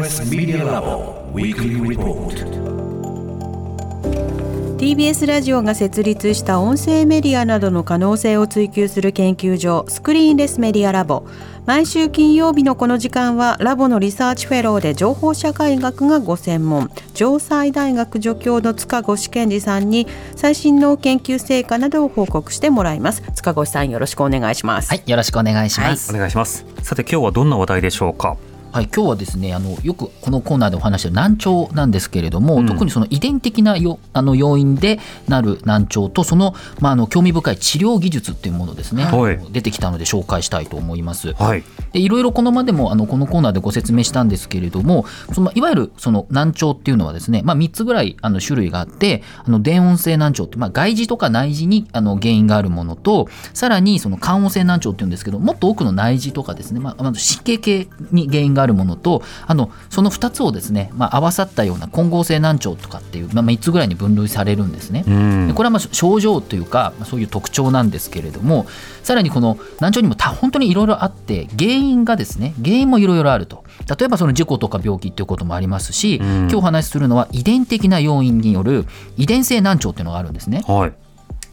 TBS Media Lab Weekly Report. TBS ラジオが設立した音声メディアなどの可能性を追求する研究所スクリーンレスメディアラボ。毎週金曜日のこの時間はラボのリサーチフェローで情報社会学がご専門。城西大学助教の塚越健司さんに最新の研究成果などを報告してもらいます。塚越さんよろしくお願いします。はい、よろしくお願いします。お願いします。さて今日はどんな話題でしょうか？はい、今日はですね、あのよくこのコーナーでお話している難聴なんですけれども、うん。特にその遺伝的なよあの要因でなる難聴とそのまああの興味深い治療技術っていうものですね、はい。出てきたので紹介したいと思います。はい。でいろいろこのまでもあのこのコーナーでご説明したんですけれどもそのいわゆるその難聴っていうのはですね、まあ、3つぐらいあの種類があってあの電音性難聴って、まあ、外耳とか内耳にあの原因があるものとさらにその感音性難聴っていうんですけどもっと多くの内耳とかですね、まあ、まず神経系に原因があるものとあのその2つをですね、まあ、合わさったような混合性難聴とかっていう、まあ、3つぐらいに分類されるんですね。うんでこれはまあ症状というかまあそういう特徴なんですけれどもさらにこの難聴にもた本当にいろいろあって原因がですね原因もいろいろあると例えばその事故とか病気っていうこともありますし、うん今日お話しするのは遺伝的な要因による遺伝性難聴っていうのがあるんですね。はい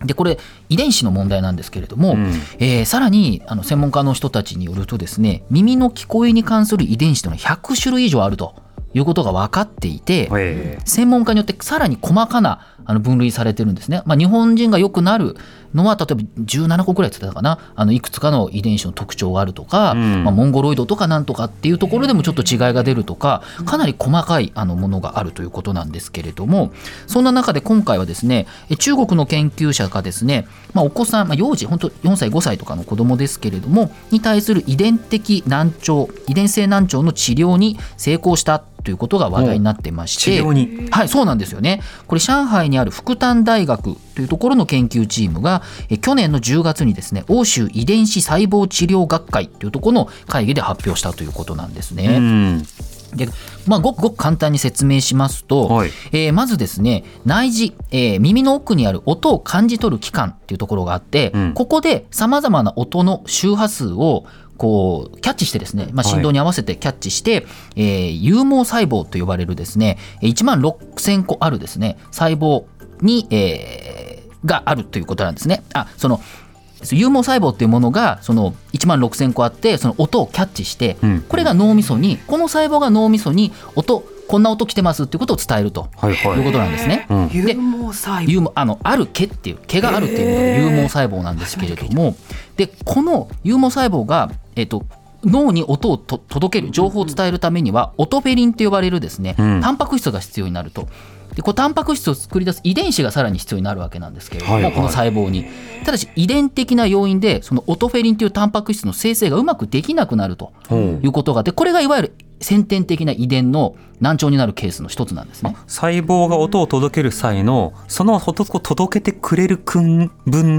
でこれ遺伝子の問題なんですけれども、うんえーさらにあの専門家の人たちによるとですね耳の聞こえに関する遺伝子というのは100種類以上あるということが分かっていて、え専門家によってさらに細かなあの分類されてるんですね。まあ、日本人がよくなるのは例えば17個ぐらいって言ってたかな。あのいくつかの遺伝子の特徴があるとか、うん。まあ、モンゴロイドとかなんとかっていうところでもちょっと違いが出るとかかなり細かいあのものがあるということなんですけれどもそんな中で今回はですねえ中国の研究者がですね、まあ、お子さん、まあ、幼児本当4歳5歳とかの子供ですけれどもに対する遺伝的難聴遺伝性難聴の治療に成功したということが話題になってまして治療に？はい、そうなんですよね。これ上海にある福丹大学というところの研究チームがえ去年の10月にですね欧州遺伝子細胞治療学会というところの会議で発表したということなんですうね。ん。で、まあ、ごくごく簡単に説明しますと、はい。えーまずですね内耳、えー耳の奥にある音を感じ取る器官っていうところがあって、うん。ここでさまざまな音の周波数をこうキャッチしてですね、まあ、はい。振動に合わせてキャッチして、えー有毛細胞と呼ばれるですね1万6000個あるですね細胞に、えーがあるということなんですね。あその有毛細胞っていうものがその1万6000個あってその音をキャッチして、うんこれが脳みそにこの細胞が脳みそに音こんな音来てますっていうことを伝えるとはいはいいうことなんですね。うん有毛細胞有毛あのある毛っていう毛があるっていうのが有毛細胞なんですけれどもでこの有毛細胞が、えっと脳に音をと届ける情報を伝えるためにはオトフェリンと呼ばれるですね、うんタンパク質が必要になると。でこうタンパク質を作り出す遺伝子がさらに必要になるわけなんですけれども、はいはい。この細胞に。ただし遺伝的な要因でそのオトフェリンというタンパク質の生成がうまくできなくなるということがあってこれがいわゆる先天的な遺伝の難聴になるケースの一つなんですね。細胞が音を届ける際のその音を届けてくれる分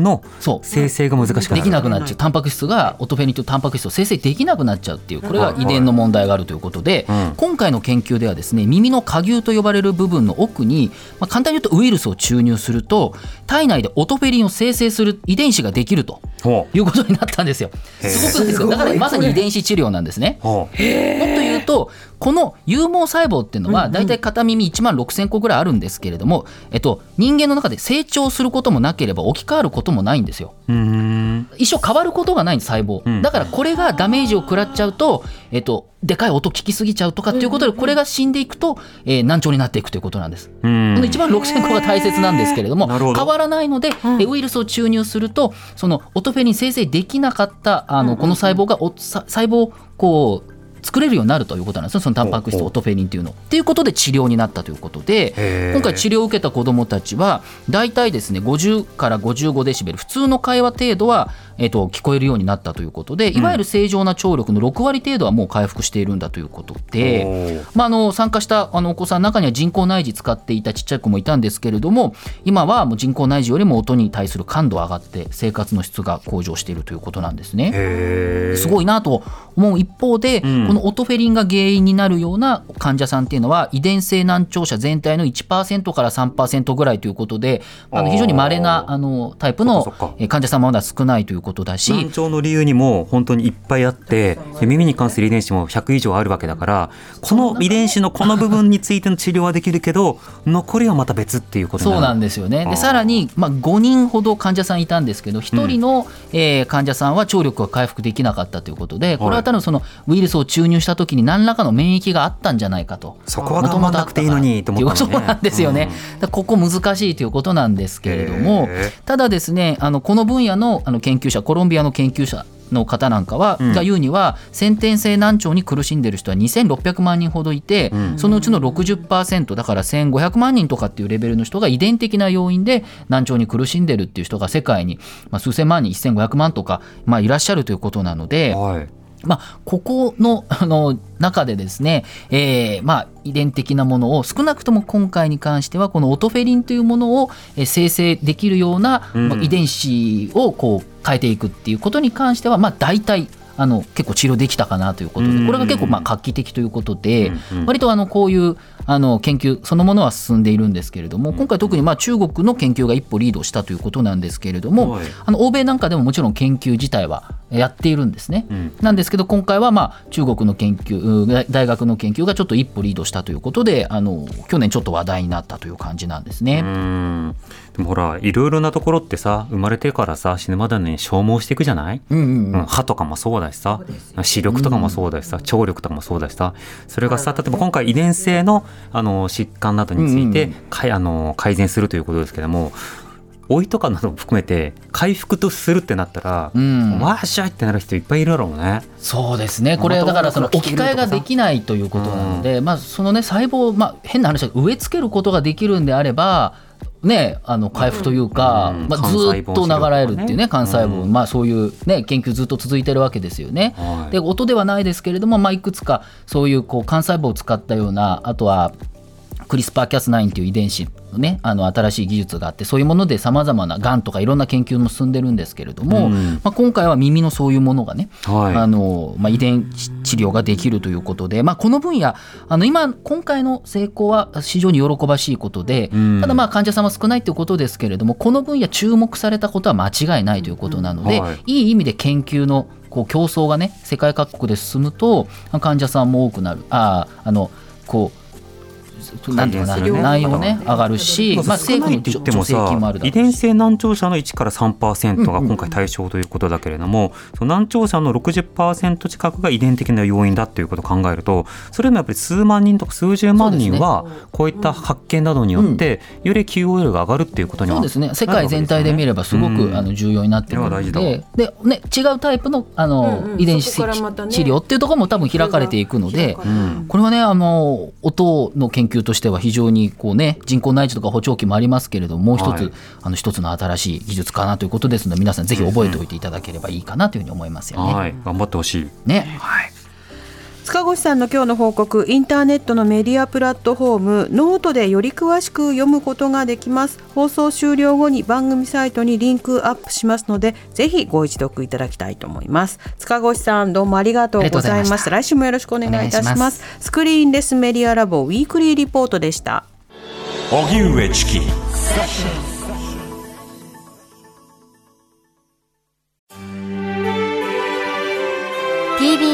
のそう。生成が難しくなる。できなくなっちゃう。タンパク質がオトフェリンというタンパク質を生成できなくなっちゃうっていうこれが遺伝の問題があるということで、うん。今回の研究ではですね耳の下牛と呼ばれる部分の奥に、まあ、簡単に言うとウイルスを注入すると体内でオトフェリンを生成する遺伝子ができるとほいうことになったんですよ。すごくですかだからまさに遺伝子治療なんですね。もっととこの有毛細胞っていうのは大体片耳1万6,000個ぐらいあるんですけれども、えっと、人間の中で成長することもなければ置き換わることもないんですよ。うーん。一生変わることがないんです細胞、うん。だからこれがダメージを食らっちゃうと、えっと、でかい音聞きすぎちゃうとかっていうことでこれが死んでいくと、えー難聴になっていくということなんです。うん。この1万6000個が大切なんですけれども変わらないので、えウイルスを注入するとそのオトフェリン生成できなかったあのこの細胞が細胞をこう作れるようになるということなんですよそのタンパク質オトフェリンっていうの。っていうことで治療になったということで今回治療を受けた子どもたちは大体ですね50から55デシベル普通の会話程度は、えっと聞こえるようになったということでいわゆる正常な聴力の6割程度はもう回復しているんだということで。まあ、あの参加したあのお子さんの中には人工内耳使っていたちっちゃい子もいたんですけれども今はもう人工内耳よりも音に対する感度が上がって生活の質が向上しているということなんですね。すごいなと思う一方で、うんこのオトフェリンが原因になるような患者さんっていうのは遺伝性難聴者全体の1%から3%ぐらいということであの非常に稀なあのタイプの患者さんもまだ少ないということだし難聴の理由にも本当にいっぱいあってで耳に関する遺伝子も100以上あるわけだからこの遺伝子のこの部分についての治療はできるけど残りはまた別っていうことそうなんでですよね。でさらに、まあ、5人ほど患者さんいたんですけど1人の、えー患者さんは聴力が回復できなかったということでこれは多分そのウイルスを注入した時に何らかの免疫があったんじゃないかと。そこは頑張んなくていいのにと思ったのねそうなんですよね。だからここ難しいということなんですけれどもへただですねあのこの分野のあの研究者コロンビアの研究者の方なんかは、うんが言うには先天性難聴に苦しんでいる人は2600万人ほどいて、うんそのうちの60%だから1500万人とかっていうレベルの人が遺伝的な要因で難聴に苦しんでるっていう人が世界に、まあ、数千万人1500万とか、まあ、いらっしゃるということなので。はいまあ、ここの あの中でですね、えーまあ、遺伝的なものを少なくとも今回に関してはこのオトフェリンというものをえー生成できるような、うん。まあ遺伝子をこう変えていくっていうことに関しては、まあ、大体あの結構治療できたかなということでうん。これが結構まあ画期的ということで割とあのこういうあの研究そのものは進んでいるんですけれども今回特にまあ中国の研究が一歩リードしたということなんですけれどもはい。あの欧米なんかでももちろん研究自体はやっているんですね。うん。なんですけど今回はまあ中国の研究うん大学の研究がちょっと一歩リードしたということであの去年ちょっと話題になったという感じなんですうね。ん。でもほらいろいろなところってさ生まれてからさ死ぬまでに消耗していくじゃない、うんうんう、うん。ん歯とかもそうだしさ視力とかもそうだしさ、聴力とかもそうだしさ。それがさ例えば今回遺伝性のあの疾患などについて、うん。かいあの改善するということですけども老いとかなども含めて回復とするってなったら、うん。わーしゃいってなる人いっぱいいるだろうね。そうですね。これだからその置き換えができないということなので、まあ、そのね細胞、まあ、変な話植え付けることができるんであればね、あの回復というか、うん。まあ、ずっと流れるっていうね幹細胞、うん。まあ、そういう、ね、研究ずっと続いてるわけですよね。はい。で音ではないですけれども、まあ、いくつかそういうこう幹細胞を使ったようなあとはクリスパー・キャス9という遺伝子の,、ね、あの新しい技術があってそういうものでさまざまながんとかいろんな研究も進んでるんですけれども、うん。まあ、今回は耳のそういうものがね、はい。あのまあ、遺伝子治療ができるということで、まあ、この分野あの今今回の成功は非常に喜ばしいことで、うん。ただまあ患者さんは少ないということですけれどもこの分野注目されたことは間違いないということなので、うんはい。いい意味で研究のこう競争がね世界各国で進むと患者さんも多くなる。ああのこうなんていうか内容ね上がるし、まあ、少ない政府のって言っても助成金もあさる遺伝性難聴者の1から3%が今回対象ということだけれども、その難聴者の60%近くが遺伝的な要因だっていうことを考えるとそれでもやっぱり数万人とか数十万人はこういった発見などによってより QOL が上がるっていうことにはそうですね。世界全体で見ればすごく、うん。あの重要になってくるのいや大事だでで、ね、違うタイプのあの、うんうん。遺伝子ね治療っていうところも多分開かれていくので。うんこれはねあの音の研究としては非常にこうね人工内耳とか補聴器もありますけれどももう一つ、はいあの一つの新しい技術かなということですので皆さんぜひ覚えておいていただければいいかなというふうに思いますよね。はい頑張ってほしい。ねはい塚越さんの今日の報告インターネットのメディアプラットフォームノートでより詳しく読むことができます。放送終了後に番組サイトにリンクアップしますのでぜひご一読いただきたいと思います。塚越さんどうもありがとうございました。来週もよろしくお願いいたします。スクリーンレスメディアラボウィークリーリポートでした。荻上チキ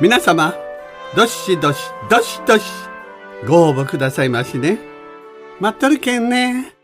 皆様、どしどし、どしどし、ご応募くださいましね。待っとるけんね。